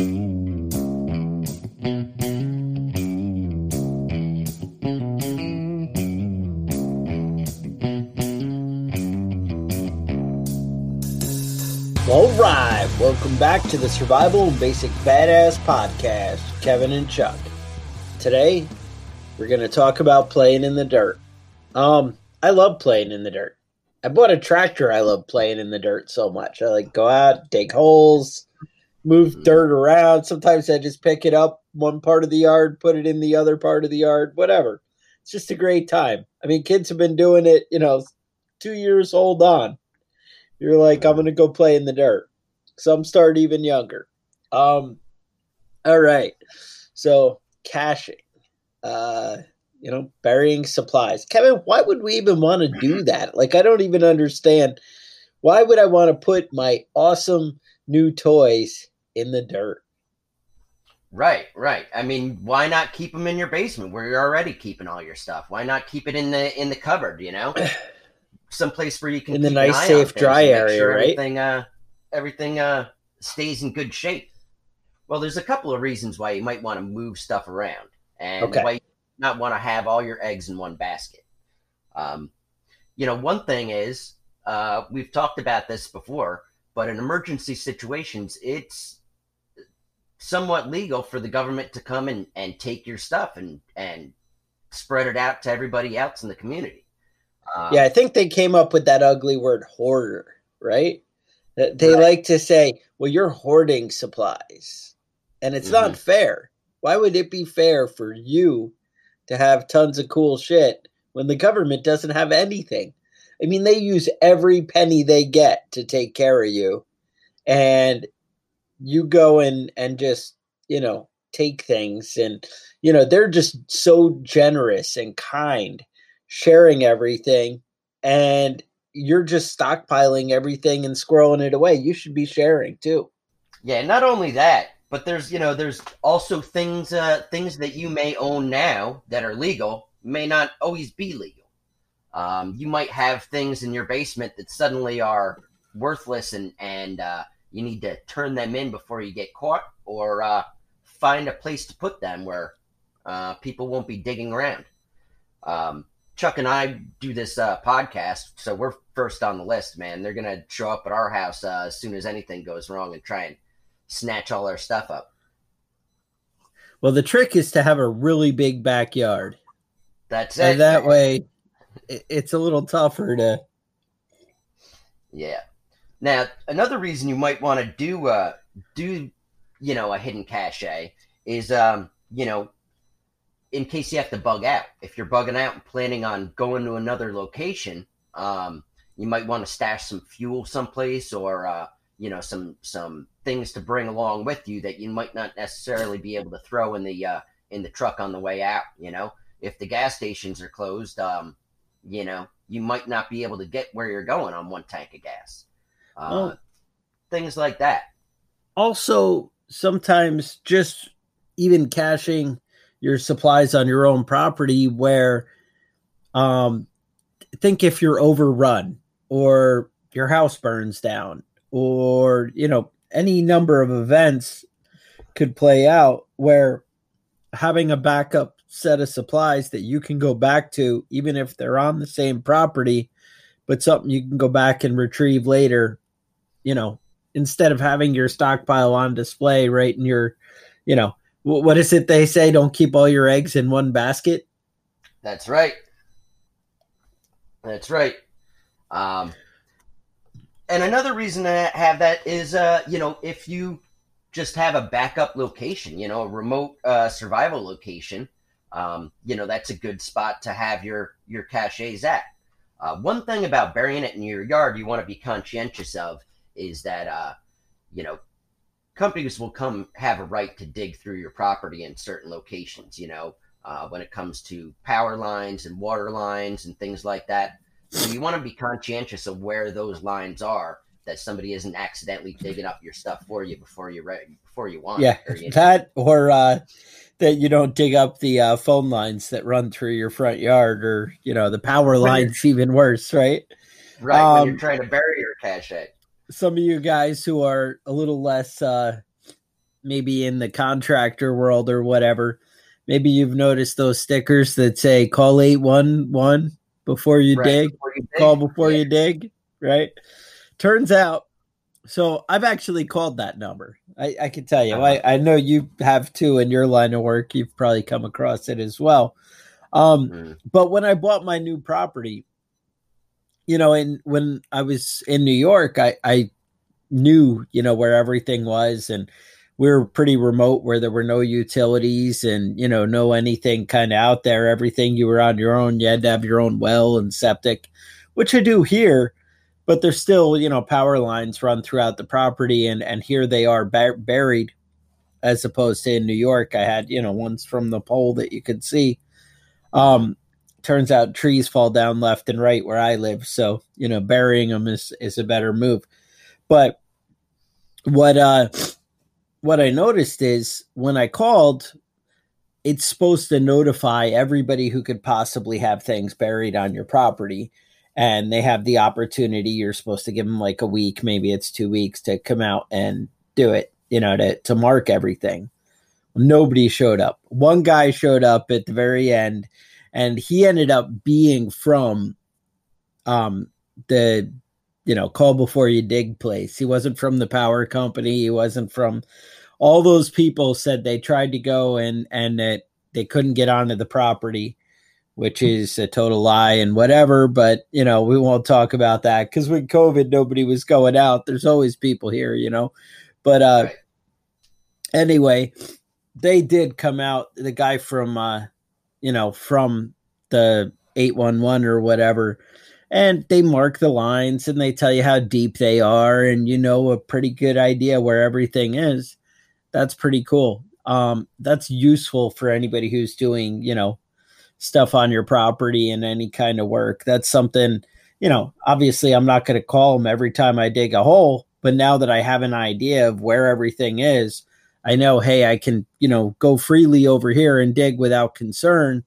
All right, welcome back to the Survival and Basic Badass Podcast, Kevin and Chuck. Today, we're going to talk about playing in the dirt. Um, I love playing in the dirt. I bought a tractor. I love playing in the dirt so much. I like go out, dig holes, move dirt around. Sometimes I just pick it up one part of the yard, put it in the other part of the yard, whatever. It's just a great time. I mean, kids have been doing it, you know, two years old on. You're like, I'm gonna go play in the dirt. Some start even younger. Um, all right. So caching, uh, you know, burying supplies. Kevin, why would we even want to do that? Like, I don't even understand. Why would I want to put my awesome new toys in the dirt? Right, right. I mean, why not keep them in your basement where you're already keeping all your stuff? Why not keep it in the in the cupboard? You know, someplace where you can In the keep nice, safe, dry area, sure right? Everything, uh, everything uh, stays in good shape. Well, there's a couple of reasons why you might want to move stuff around, and Okay. why you not want to have all your eggs in one basket. Um, you know, one thing is uh, we've talked about this before, but in emergency situations, it's somewhat legal for the government to come and, and take your stuff and and spread it out to everybody else in the community. Um, Yeah, I think they came up with that ugly word hoarder, right? That They Right. like to say, well, you're hoarding supplies. And it's not Mhm. fair. Why would it be fair for you to have tons of cool shit when the government doesn't have anything? I mean, they use every penny they get to take care of you. And you go and, and just, you know, take things. And, you know, they're just so generous and kind sharing everything and you're just stockpiling everything and squirreling it away. You should be sharing too. Yeah, not only that, but there's you know there's also things uh, things that you may own now that are legal may not always be legal. Um, you might have things in your basement that suddenly are worthless and and uh, you need to turn them in before you get caught, or uh, find a place to put them where uh, people won't be digging around. Um, Chuck and I do this uh, podcast, so we're first on the list, man. They're gonna show up at our house uh, as soon as anything goes wrong and try and snatch all our stuff up. Well, the trick is to have a really big backyard. That's it. And that way it's a little tougher to Yeah. Now, another reason you might want to do uh do you know a hidden cache is um you know in case you have to bug out. If you're bugging out and planning on going to another location, um you might want to stash some fuel someplace or uh you know some some things to bring along with you that you might not necessarily be able to throw in the uh in the truck on the way out, you know. If the gas stations are closed, um you know, you might not be able to get where you're going on one tank of gas. Uh, Oh. Things like that. also sometimes just even caching your supplies on your own property where um think if you're overrun or your house burns down or you know any number of events could play out where having a backup set of supplies that you can go back to even if they're on the same property but something you can go back and retrieve later you know instead of having your stockpile on display right in your you know what is it they say don't keep all your eggs in one basket? That's right. That's right. Um and another reason to have that is uh you know if you just have a backup location you know a remote uh, survival location um, you know that's a good spot to have your your caches at uh, one thing about burying it in your yard you want to be conscientious of is that uh, you know companies will come have a right to dig through your property in certain locations. You know, uh, when it comes to power lines and water lines and things like that. So you want to be conscientious of where those lines are, that somebody isn't accidentally digging up your stuff for you before you ready before you want. Yeah, or, you know. that or uh, that you don't dig up the uh, phone lines that run through your front yard, or you know the power lines. Even worse, right? Right um, when you're trying to bury your cache some of you guys who are a little less uh maybe in the contractor world or whatever maybe you've noticed those stickers that say call 811 before you, right, dig, before you dig call before yeah. you dig right turns out so i've actually called that number i, I can tell you uh-huh. I, I know you have too in your line of work you've probably come across it as well um, mm. but when i bought my new property you know, and when I was in New York, I, I knew, you know, where everything was and we were pretty remote where there were no utilities and, you know, no anything kind of out there. Everything you were on your own. You had to have your own well and septic, which I do here, but there's still, you know, power lines run throughout the property and, and here they are bar- buried as opposed to in New York. I had, you know, ones from the pole that you could see. Um, turns out trees fall down left and right where I live. So, you know, burying them is, is a better move. But what, uh, what I noticed is when I called, it's supposed to notify everybody who could possibly have things buried on your property. And they have the opportunity. You're supposed to give them like a week, maybe it's two weeks to come out and do it, you know, to, to mark everything. Nobody showed up. One guy showed up at the very end and he ended up being from um the you know call before you dig place he wasn't from the power company he wasn't from all those people said they tried to go and and that they couldn't get onto the property which hmm. is a total lie and whatever but you know we won't talk about that because with covid nobody was going out there's always people here you know but uh right. anyway they did come out the guy from uh you know, from the 811 or whatever. And they mark the lines and they tell you how deep they are and you know a pretty good idea where everything is. That's pretty cool. Um, that's useful for anybody who's doing, you know, stuff on your property and any kind of work. That's something, you know, obviously I'm not going to call them every time I dig a hole, but now that I have an idea of where everything is, I know, hey, I can, you know, go freely over here and dig without concern.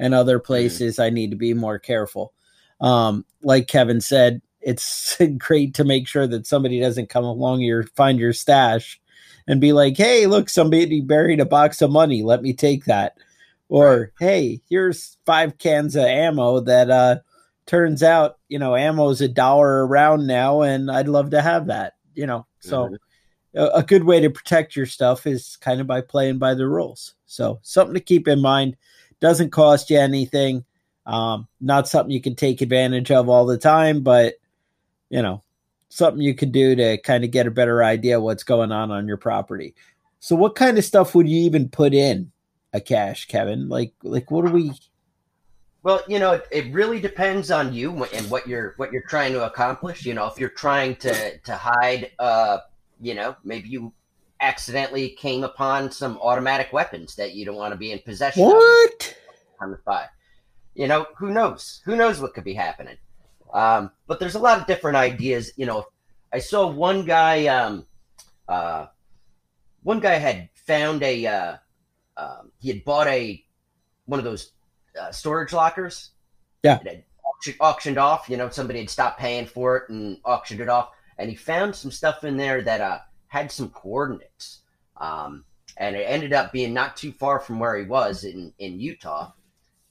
And other mm-hmm. places. I need to be more careful. Um, like Kevin said, it's great to make sure that somebody doesn't come along your find your stash and be like, hey, look, somebody buried a box of money. Let me take that. Or, hey, here's five cans of ammo that uh turns out, you know, ammo's a dollar around now, and I'd love to have that. You know, so mm-hmm a good way to protect your stuff is kind of by playing by the rules. So something to keep in mind. Doesn't cost you anything. Um, not something you can take advantage of all the time, but you know, something you could do to kind of get a better idea what's going on on your property. So, what kind of stuff would you even put in a cache, Kevin? Like, like what do we? Well, you know, it, it really depends on you and what you're what you're trying to accomplish. You know, if you're trying to to hide uh, you know, maybe you accidentally came upon some automatic weapons that you don't want to be in possession what? of. What? You know, who knows? Who knows what could be happening? Um, but there's a lot of different ideas. You know, I saw one guy. Um, uh, one guy had found a uh, um, he had bought a one of those uh, storage lockers. Yeah. It had auction, auctioned off. You know, somebody had stopped paying for it and auctioned it off, and he found some stuff in there that uh, had some coordinates. Um, and it ended up being not too far from where he was in in Utah.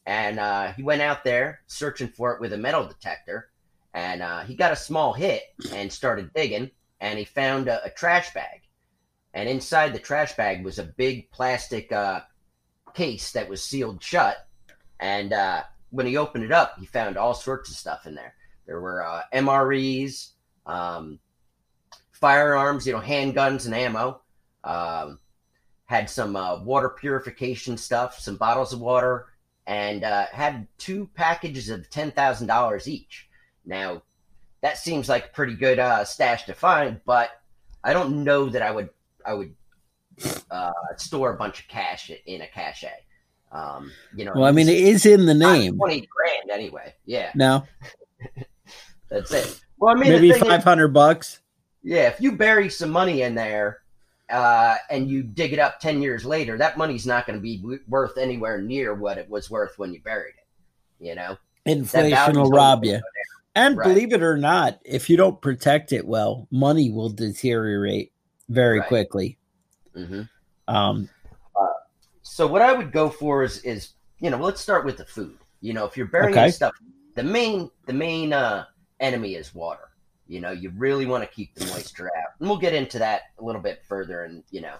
And uh, he went out there searching for it with a metal detector, and uh, he got a small hit and started digging, and he found a, a trash bag, and inside the trash bag was a big plastic uh, case that was sealed shut, and uh, when he opened it up, he found all sorts of stuff in there. There were uh, MREs, um, firearms, you know, handguns and ammo. Um, had some uh, water purification stuff, some bottles of water, and uh, had two packages of ten thousand dollars each. Now, that seems like a pretty good uh, stash to find, but I don't know that I would I would uh, store a bunch of cash in a cache. Um, you know, Well, I mean, it is in the name. twenty grand anyway. Yeah, No, that's it. Well, I mean, maybe the thing is- five hundred bucks. yeah, if you bury some money in there uh, and you dig it up 10 years later, that money's not going to be w- worth anywhere near what it was worth when you buried it. You know? Inflation will rob you. And Right. believe it or not, if you don't protect it well, money will deteriorate very Right. quickly. Mhm. Um, So what I would go for is, is, you know, let's start with the food. You know, if you're burying Okay. stuff, the main, the main uh, enemy is water. You know, you really want to keep the moisture out. And we'll get into that a little bit further in, you know,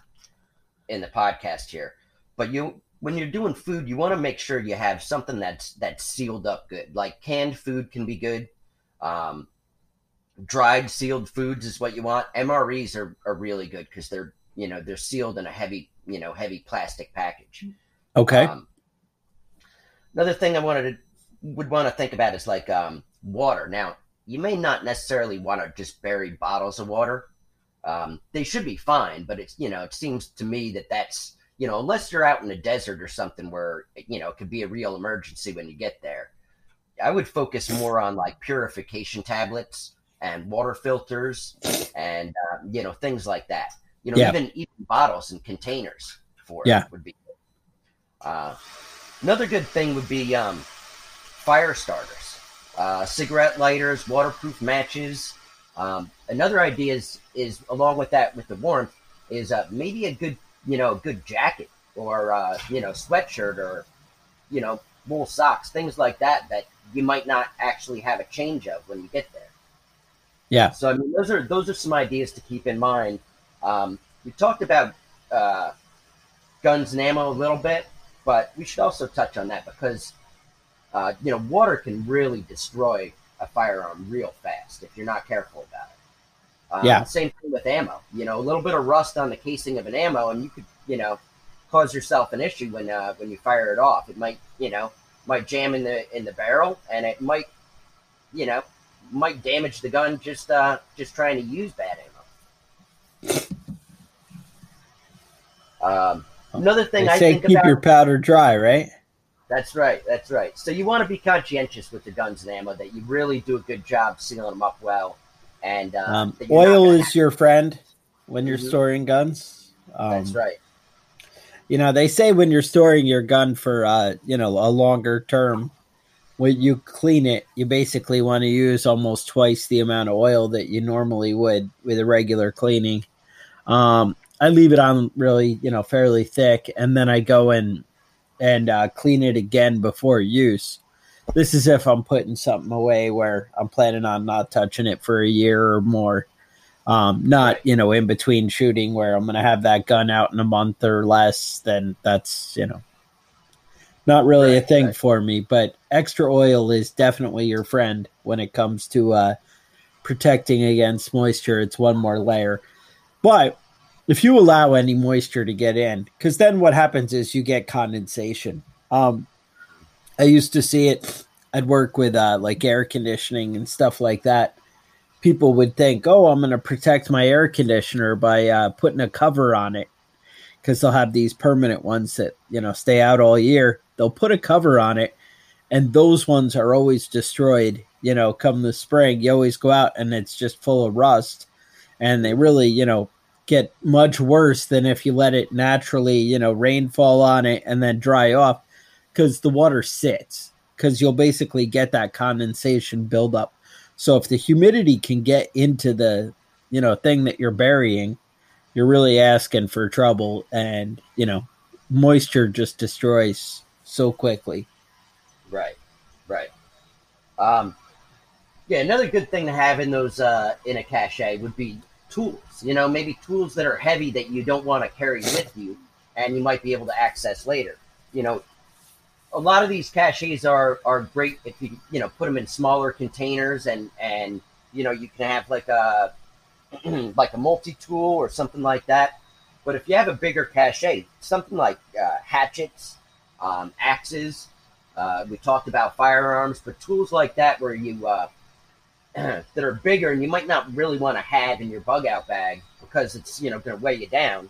in the podcast here. But you when you're doing food, you want to make sure you have something that's that's sealed up good. Like canned food can be good. Um, dried sealed foods is what you want. MREs are, are really good because they're you know they're sealed in a heavy you know heavy plastic package. okay. Um, another thing I wanted to would want to think about is like um, water. Now, you may not necessarily want to just bury bottles of water. Um, they should be fine, but it's you know it seems to me that that's you know unless you're out in the desert or something where you know it could be a real emergency when you get there. I would focus more on like purification tablets and water filters and uh, you know things like that. You know Yeah. even even bottles and containers for Yeah. it would be. Uh, another good thing would be um, fire starters, uh, cigarette lighters, waterproof matches. Um, another idea is, is along with that, with the warmth, is uh, maybe a good, you know, good jacket or uh, you know, sweatshirt or you know, wool socks, things like that that you might not actually have a change of when you get there. Yeah. So I mean, those are those are some ideas to keep in mind. Um, we talked about uh, guns and ammo a little bit, but we should also touch on that because uh, you know water can really destroy a firearm real fast if you're not careful about it. Um, Yeah. Same thing with ammo. You know, a little bit of rust on the casing of an ammo, and you could you know cause yourself an issue when uh, when you fire it off. It might you know might jam in the in the barrel, and it might you know might damage the gun just uh, just trying to use bad ammo. Um, another thing They I say think keep about your powder dry, right? that's right. That's right. So you want to be conscientious with the guns and ammo that you really do a good job sealing them up well, and uh, Um, that you're not oil is your friend when you're Mhm. storing guns. Um, that's right. You know, they say when you're storing your gun for uh, you know, a longer term, when you clean it, you basically want to use almost twice the amount of oil that you normally would with a regular cleaning. Um, I leave it on really, you know, fairly thick, and then I go in and uh, clean it again before use. This is if I'm putting something away where I'm planning on not touching it for a year or more. Um, not you know in between shooting where I'm going to have that gun out in a month or less. Then that's you know not really a thing right. for me. But extra oil is definitely your friend when it comes to uh, protecting against moisture. It's one more layer. But if you allow any moisture to get in, because then what happens is you get condensation. Um, I used to see it. I'd work with uh, like air conditioning and stuff like that. People would think, "Oh, I'm going to protect my air conditioner by uh, putting a cover on it," because they'll have these permanent ones that you know stay out all year. They'll put a cover on it, and those ones are always destroyed. You know, come the spring, you always go out and it's just full of rust, and they really, you know, get much worse than if you let it naturally, you know, rainfall on it and then dry off because the water sits because you'll basically get that condensation buildup. So if the humidity can get into the, you know, thing that you're burying, you're really asking for trouble and, you know, moisture just destroys so quickly. Right. Right. Um yeah, another good thing to have in those uh in a cache would be tools. You know, maybe tools that are heavy that you don't want to carry with you and you might be able to access later. You know, a lot of these caches are are great if you you know put them in smaller containers and and you know you can have like a like a multi tool or something like that. But if you have a bigger cache, something like uh, hatchets, um, axes, uh, we talked about firearms, but tools like that where you uh, that are bigger and you might not really want to have in your bug out bag because it's you know going to weigh you down.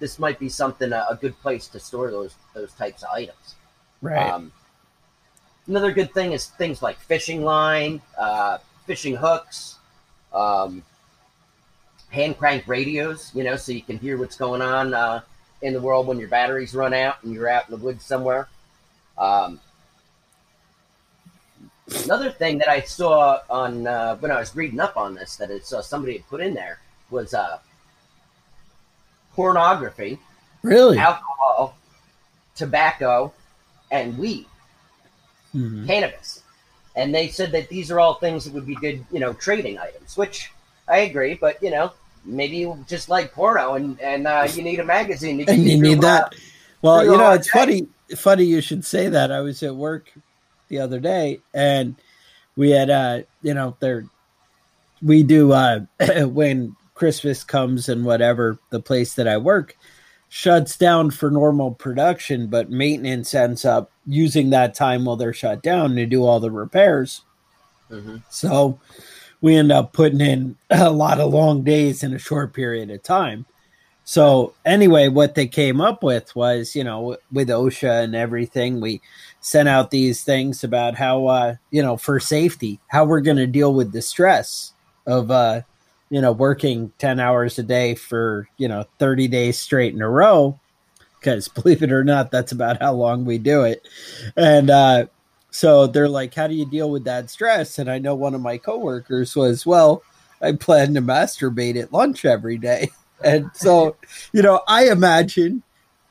This might be something uh, a good place to store those those types of items. Right. Um, another good thing is things like fishing line, uh, fishing hooks, um, hand crank radios, you know, so you can hear what's going on uh, in the world when your batteries run out and you're out in the woods somewhere. Um, another thing that I saw on uh, when I was reading up on this that I saw somebody had put in there was uh, pornography, really, alcohol, tobacco, and weed, mm-hmm. cannabis. And they said that these are all things that would be good, you know, trading items, which I agree, but you know, maybe you just like porno and, and uh, you need a magazine. and you need that. well, you know, it's day. funny, funny you should say that. I was at work the other day and we had, uh, you know, there, we do, uh, when Christmas comes and whatever, the place that I work, shuts down for normal production, but maintenance ends up using that time while they're shut down to do all the repairs. Mm-hmm. So we end up putting in a lot of long days in a short period of time. So anyway, what they came up with was, you know, with OSHA and everything, we sent out these things about how, uh, you know, for safety, how we're going to deal with the stress of, uh, you know, working 10 hours a day for, you know, 30 days straight in a row. Because believe it or not, that's about how long we do it. And uh, so they're like, how do you deal with that stress? And I know one of my coworkers was, well, I plan to masturbate at lunch every day. And so, you know, I imagine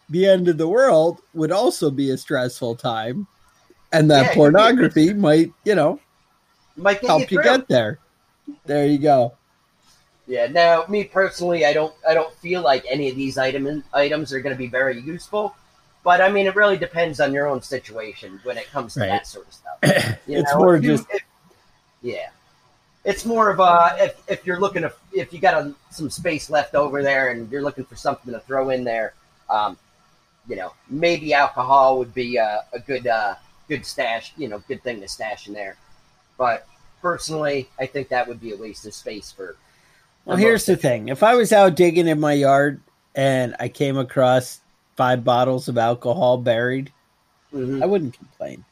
the end of the world would also be a stressful time. And that yeah, pornography might, you know, might help you, you get there. There you go. Yeah. Now, me personally, I don't I don't feel like any of these item items are going to be very useful. But I mean, it really depends on your own situation when it comes to right. that sort of stuff. You it's know, more just if, yeah. It's more of a if, if you're looking to if you got a, some space left over there and you're looking for something to throw in there, um, you know, maybe alcohol would be a, a good uh, good stash, you know, good thing to stash in there. But personally, I think that would be a waste of space for well, here's the thing: if I was out digging in my yard and I came across five bottles of alcohol buried, mm-hmm. I wouldn't complain.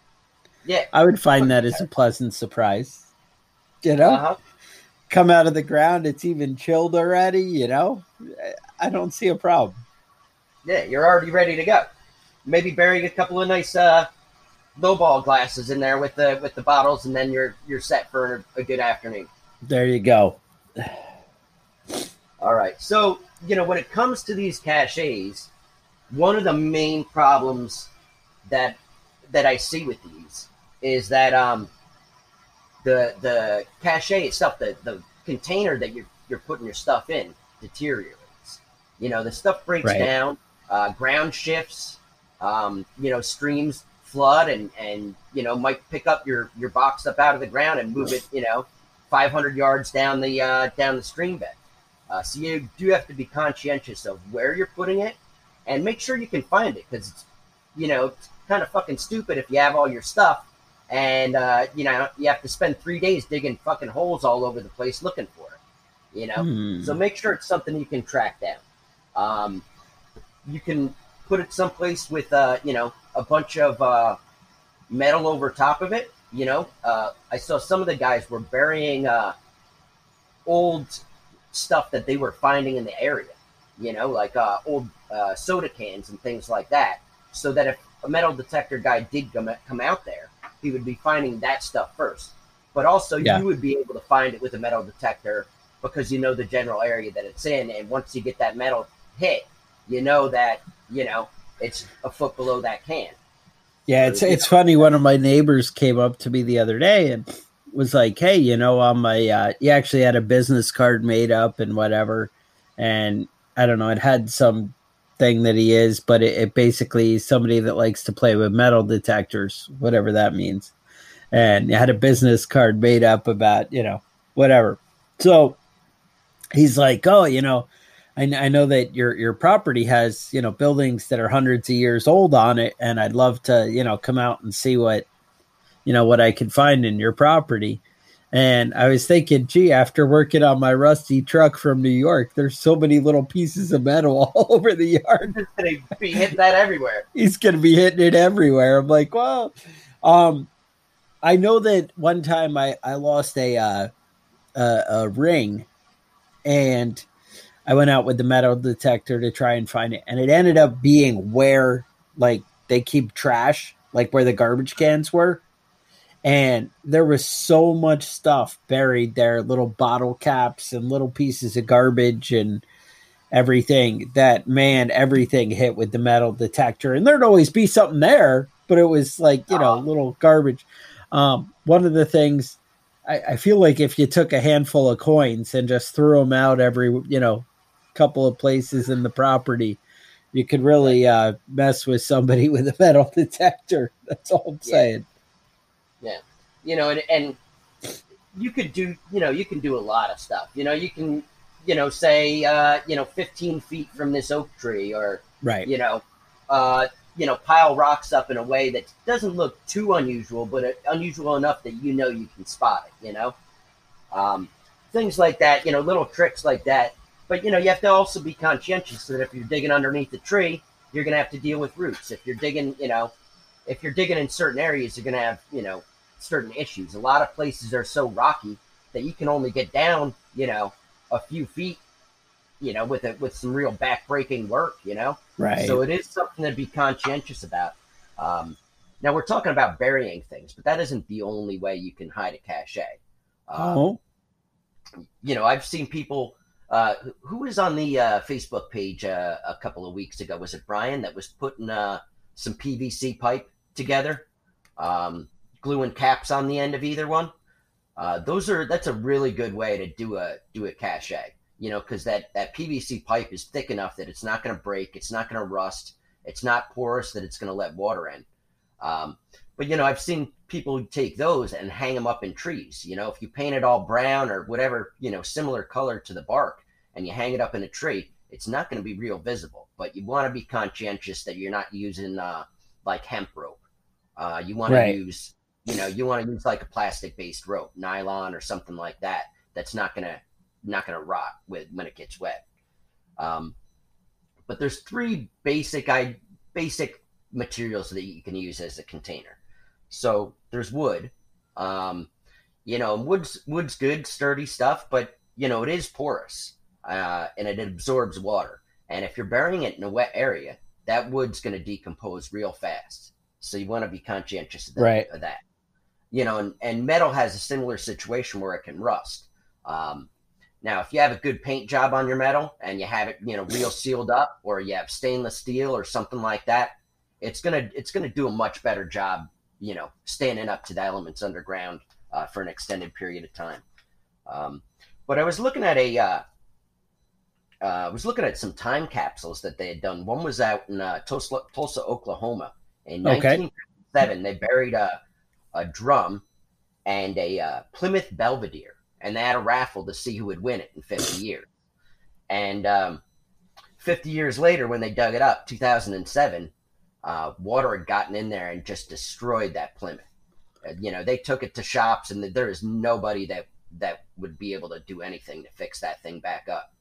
Yeah, I would find that as a pleasant surprise. You know, uh-huh. come out of the ground, it's even chilled already. You know, I don't see a problem. Yeah, you're already ready to go. Maybe bury a couple of nice uh, lowball glasses in there with the with the bottles, and then you're you're set for a good afternoon. There you go. All right. So, you know, when it comes to these caches, one of the main problems that that I see with these is that um the the cache itself, the the container that you're you're putting your stuff in deteriorates. You know, the stuff breaks right. down, uh, ground shifts, um, you know, streams flood and and you know might pick up your your box up out of the ground and move it, you know, 500 yards down the uh, down the stream bed. Uh, so you do have to be conscientious of where you're putting it and make sure you can find it because it's, you know, it's kind of fucking stupid if you have all your stuff and, uh, you know, you have to spend three days digging fucking holes all over the place looking for it, you know? Hmm. So make sure it's something you can track down. Um, you can put it someplace with, uh, you know, a bunch of uh, metal over top of it. You know, uh, I saw some of the guys were burying uh, old stuff that they were finding in the area. you know, like uh, old uh, soda cans and things like that, so that if a metal detector guy did come, come out there, he would be finding that stuff first. But also, yeah. you would be able to find it with a metal detector because you know the general area that it's in. And once you get that metal hit, you know that, you know, it's a foot below that can. Yeah, it's it's funny. One of my neighbors came up to me the other day and was like, "Hey, you know, I'm a uh, he actually had a business card made up and whatever, and I don't know, it had some thing that he is, but it, it basically is somebody that likes to play with metal detectors, whatever that means, and had a business card made up about you know whatever. So he's like, "Oh, you know." I, I know that your your property has you know buildings that are hundreds of years old on it, and I'd love to you know come out and see what you know what I could find in your property. And I was thinking, gee, after working on my rusty truck from New York, there's so many little pieces of metal all over the yard. He's gonna be hitting that everywhere. He's gonna be hitting it everywhere. I'm like, well, um, I know that one time I I lost a uh, a, a ring, and I went out with the metal detector to try and find it, and it ended up being where like they keep trash, like where the garbage cans were. And there was so much stuff buried there, little bottle caps and little pieces of garbage and everything that man, everything hit with the metal detector. And there'd always be something there, but it was like, you know, little garbage. Um, one of the things I, I feel like if you took a handful of coins and just threw them out every, you know, couple of places in the property, you could really uh, mess with somebody with a metal detector. That's all I'm yeah. saying. Yeah, you know, and, and you could do, you know, you can do a lot of stuff. You know, you can, you know, say, uh, you know, 15 feet from this oak tree, or right, you know, uh, you know, pile rocks up in a way that doesn't look too unusual, but unusual enough that you know you can spot it. You know, um, things like that. You know, little tricks like that but you know, you have to also be conscientious that if you're digging underneath the tree, you're going to have to deal with roots. If you're digging, you know, if you're digging in certain areas, you're going to have, you know, certain issues. A lot of places are so rocky that you can only get down, you know, a few feet, you know, with it with some real backbreaking work, you know. Right. So it is something to be conscientious about. Um, now we're talking about burying things, but that isn't the only way you can hide a cache. Um, oh. You know, I've seen people uh, who was on the uh, Facebook page uh, a couple of weeks ago? Was it Brian that was putting uh, some PVC pipe together, um, gluing caps on the end of either one? Uh, those are that's a really good way to do a do a cache. You know, because that that PVC pipe is thick enough that it's not going to break, it's not going to rust, it's not porous that it's going to let water in. Um, but you know, I've seen people take those and hang them up in trees. You know, if you paint it all brown or whatever, you know, similar color to the bark, and you hang it up in a tree, it's not going to be real visible. But you want to be conscientious that you're not using uh, like hemp rope. Uh, you want right. to use, you know, you want to use like a plastic based rope, nylon or something like that. That's not gonna not gonna rot with when it gets wet. Um, but there's three basic I basic materials that you can use as a container. So there's wood. Um, you know, wood's wood's good, sturdy stuff, but you know it is porous uh, and it absorbs water. And if you're burying it in a wet area, that wood's going to decompose real fast. So you want to be conscientious of that. Right. Of that. You know, and, and metal has a similar situation where it can rust. Um, now, if you have a good paint job on your metal and you have it, you know, real sealed up, or you have stainless steel or something like that, it's gonna it's gonna do a much better job, you know, standing up to the elements underground uh, for an extended period of time. Um, but I was looking at a uh, uh, I was looking at some time capsules that they had done. One was out in uh, Tulsa, Tulsa, Oklahoma. In okay. 1957, they buried a, a drum and a uh, Plymouth Belvedere, and they had a raffle to see who would win it in 50 years. And um, 50 years later, when they dug it up, 2007, uh, water had gotten in there and just destroyed that Plymouth. Uh, you know, they took it to shops, and there is nobody that that would be able to do anything to fix that thing back up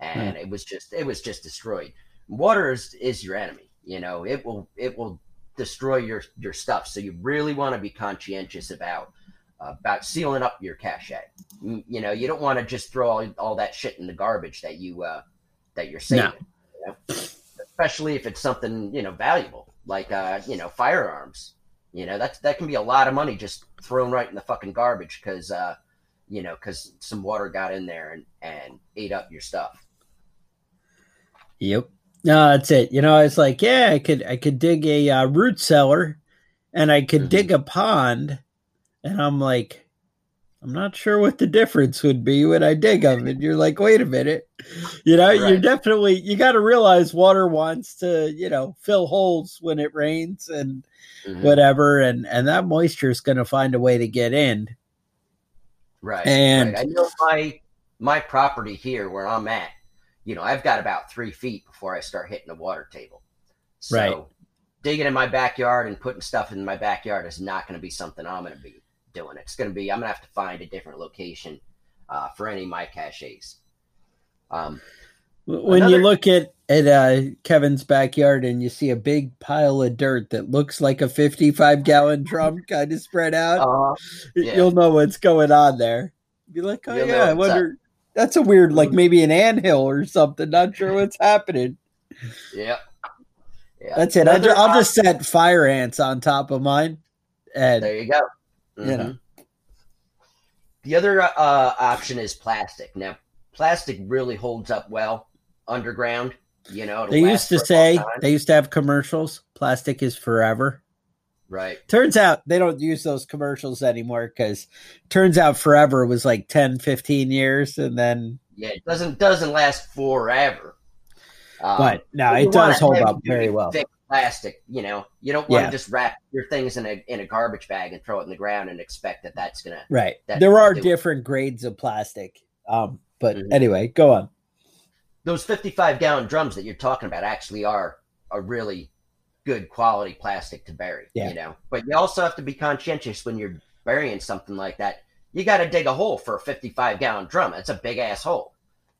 and hmm. it was just it was just destroyed. Water is, is your enemy. You know, it will it will destroy your your stuff. So you really want to be conscientious about uh, about sealing up your cache. You know, you don't want to just throw all, all that shit in the garbage that you uh, that you're saving. You know? Especially if it's something you know valuable, like uh, you know firearms. You know that's that can be a lot of money just thrown right in the fucking garbage because uh, you know because some water got in there and and ate up your stuff. Yep. No, that's it. You know, it's like, yeah, I could I could dig a uh, root cellar, and I could mm-hmm. dig a pond, and I'm like, I'm not sure what the difference would be when I dig them. And you're like, wait a minute, you know, right. you're definitely you got to realize water wants to, you know, fill holes when it rains and mm-hmm. whatever, and and that moisture is going to find a way to get in. Right. And right. I know my my property here where I'm at you know, I've got about three feet before I start hitting the water table. So right. digging in my backyard and putting stuff in my backyard is not going to be something I'm going to be doing. It's going to be, I'm going to have to find a different location uh, for any of my caches. Um, when another... you look at at uh, Kevin's backyard and you see a big pile of dirt that looks like a 55 gallon drum kind of spread out, uh, yeah. you'll know what's going on there. Be like, oh you'll yeah, I wonder. Up. That's a weird, like maybe an anthill or something. Not sure what's happening. Yeah. yeah. That's it. Another I'll, just set fire ants on top of mine. And there you go. Mm-hmm. You know. The other uh, option is plastic. Now, plastic really holds up well underground. You know, they used to say they used to have commercials. Plastic is forever. Right. Turns out they don't use those commercials anymore because turns out forever was like 10, 15 years and then Yeah, it doesn't doesn't last forever. Um, but no, it does hold up very well. Thick plastic, you know. You don't want yeah. to just wrap your things in a in a garbage bag and throw it in the ground and expect that that's going to Right. There are different it. grades of plastic. Um but mm-hmm. anyway, go on. Those 55 gallon drums that you're talking about actually are are really good quality plastic to bury. Yeah. You know, but you also have to be conscientious when you're burying something like that. You got to dig a hole for a 55 gallon drum. It's a big ass hole.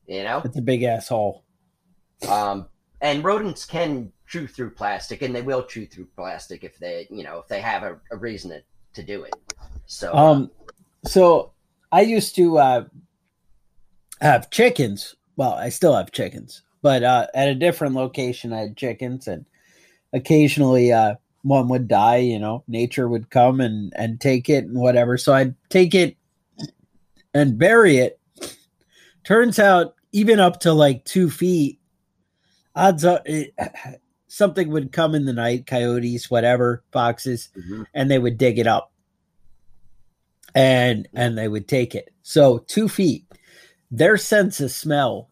You know, it's a big ass hole. Um, and rodents can chew through plastic, and they will chew through plastic if they, you know, if they have a, a reason to, to do it. So, um, so I used to uh, have chickens. Well, I still have chickens, but uh, at a different location, I had chickens, and occasionally uh, one would die. You know, nature would come and and take it and whatever. So I'd take it and bury it. Turns out, even up to like two feet, odds are it, something would come in the night, coyotes, whatever, foxes, mm-hmm. and they would dig it up, and and they would take it. So two feet, their sense of smell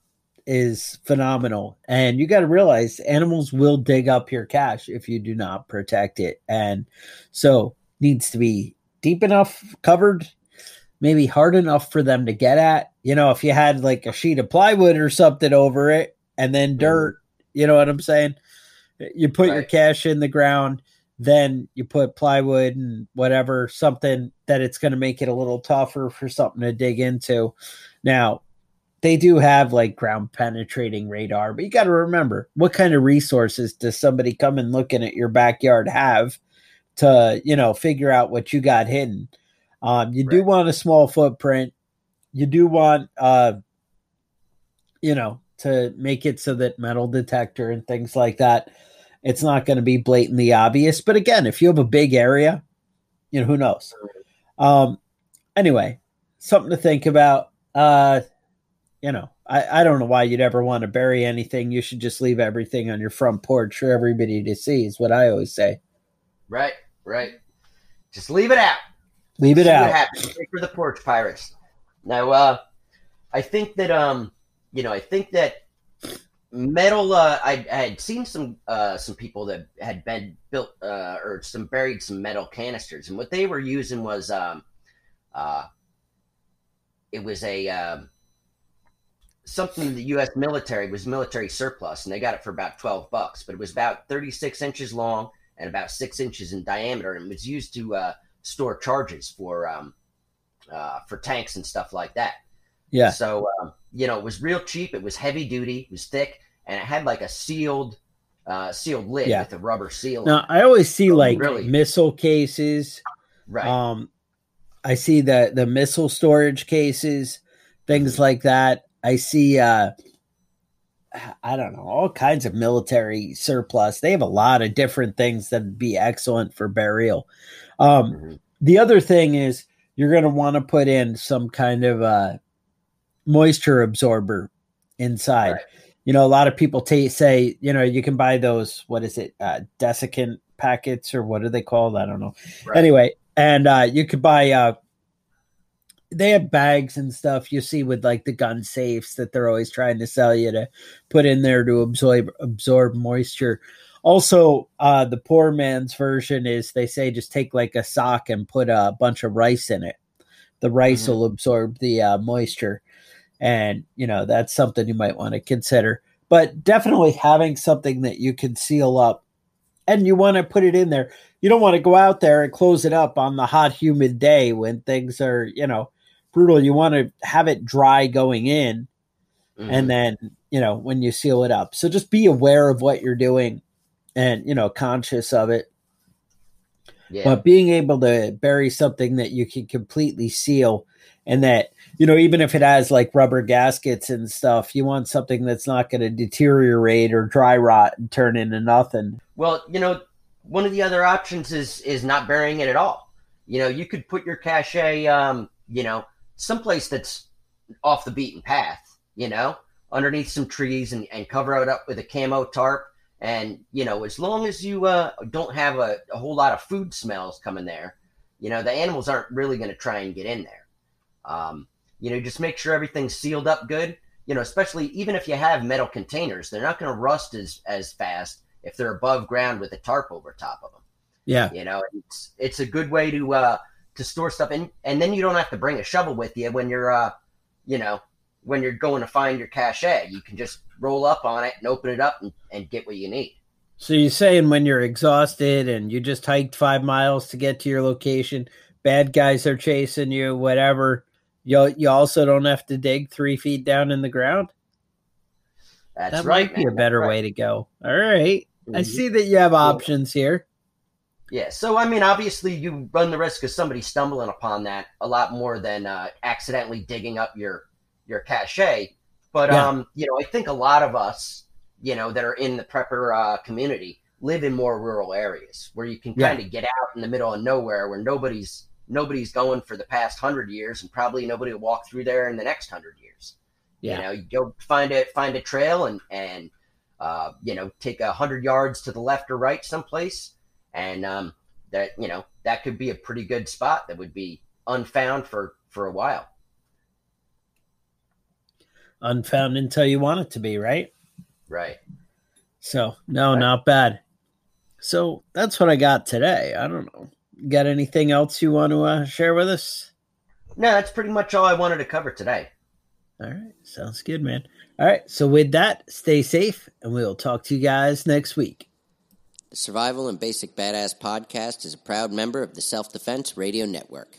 is phenomenal. And you got to realize animals will dig up your cache if you do not protect it. And so needs to be deep enough covered, maybe hard enough for them to get at. You know, if you had like a sheet of plywood or something over it and then mm-hmm. dirt, you know what I'm saying? You put right. your cache in the ground, then you put plywood and whatever, something that it's going to make it a little tougher for something to dig into. Now, they do have like ground penetrating radar, but you got to remember what kind of resources does somebody come and looking at your backyard have to, you know, figure out what you got hidden. Um, you right. do want a small footprint. You do want, uh, you know, to make it so that metal detector and things like that, it's not going to be blatantly obvious. But again, if you have a big area, you know, who knows? Um, anyway, something to think about. Uh, you know, I, I don't know why you'd ever want to bury anything. You should just leave everything on your front porch for everybody to see, is what I always say. Right, right. Just leave it out. Leave it see out. What happens. for the porch pirates. Now, uh, I think that um, you know, I think that metal. Uh, I, I had seen some uh some people that had been built uh or some buried some metal canisters, and what they were using was um, uh, it was a um something the U.S. military was military surplus, and they got it for about twelve bucks. But it was about thirty six inches long and about six inches in diameter, and it was used to uh, store charges for um, uh, for tanks and stuff like that. Yeah. So um, you know, it was real cheap. It was heavy duty. It was thick, and it had like a sealed uh, sealed lid yeah. with a rubber seal. Now I always see so like really, missile cases. Right. Um, I see the the missile storage cases, things like that. I see uh I don't know, all kinds of military surplus. They have a lot of different things that'd be excellent for burial. Um, mm-hmm. The other thing is you're going to want to put in some kind of a moisture absorber inside. Right. You know, a lot of people t- say, you know, you can buy those, what is it, uh, desiccant packets or what are they called? I don't know. Right. Anyway, and uh, you could buy uh, they have bags and stuff you see with like the gun safes that they're always trying to sell you to put in there to absorb absorb moisture. Also, uh, the poor man's version is they say just take like a sock and put a bunch of rice in it. The rice mm-hmm. will absorb the uh, moisture, and you know that's something you might want to consider. But definitely having something that you can seal up, and you want to put it in there. You don't want to go out there and close it up on the hot, humid day when things are you know brutal. You want to have it dry going in, mm-hmm. and then you know when you seal it up. So just be aware of what you're doing, and you know conscious of it. Yeah. But being able to bury something that you can completely seal, and that you know even if it has like rubber gaskets and stuff, you want something that's not going to deteriorate or dry rot and turn into nothing. Well, you know, one of the other options is is not burying it at all. You know, you could put your cachet, um, you know, someplace that's off the beaten path, you know, underneath some trees and, and cover it up with a camo tarp. And, you know, as long as you uh, don't have a, a whole lot of food smells coming there, you know, the animals aren't really going to try and get in there. Um, you know, just make sure everything's sealed up good. You know, especially even if you have metal containers, they're not going to rust as, as fast if they're above ground with a tarp over top of them. Yeah. You know, it's, it's a good way to, uh, to store stuff and and then you don't have to bring a shovel with you when you're uh you know when you're going to find your cache. You can just roll up on it and open it up and, and get what you need. So you're saying when you're exhausted and you just hiked five miles to get to your location bad guys are chasing you whatever you you also don't have to dig three feet down in the ground? That's that right might be a better right. way to go. All right. mm-hmm. i see that you have options here yeah, so I mean, obviously, you run the risk of somebody stumbling upon that a lot more than uh, accidentally digging up your your cache. But yeah. um, you know, I think a lot of us, you know, that are in the prepper uh, community live in more rural areas where you can kind of get out in the middle of nowhere where nobody's nobody's going for the past hundred years, and probably nobody will walk through there in the next hundred years. Yeah. You know, you go find a find a trail and and uh, you know take a hundred yards to the left or right someplace and um, that you know that could be a pretty good spot that would be unfound for for a while. Unfound until you want it to be, right? Right. So no, right. not bad. So that's what I got today. I don't know. Got anything else you want to uh, share with us? No, that's pretty much all I wanted to cover today. All right, sounds good, man. All right, so with that, stay safe, and we'll talk to you guys next week. The Survival and Basic Badass podcast is a proud member of the Self Defense Radio Network.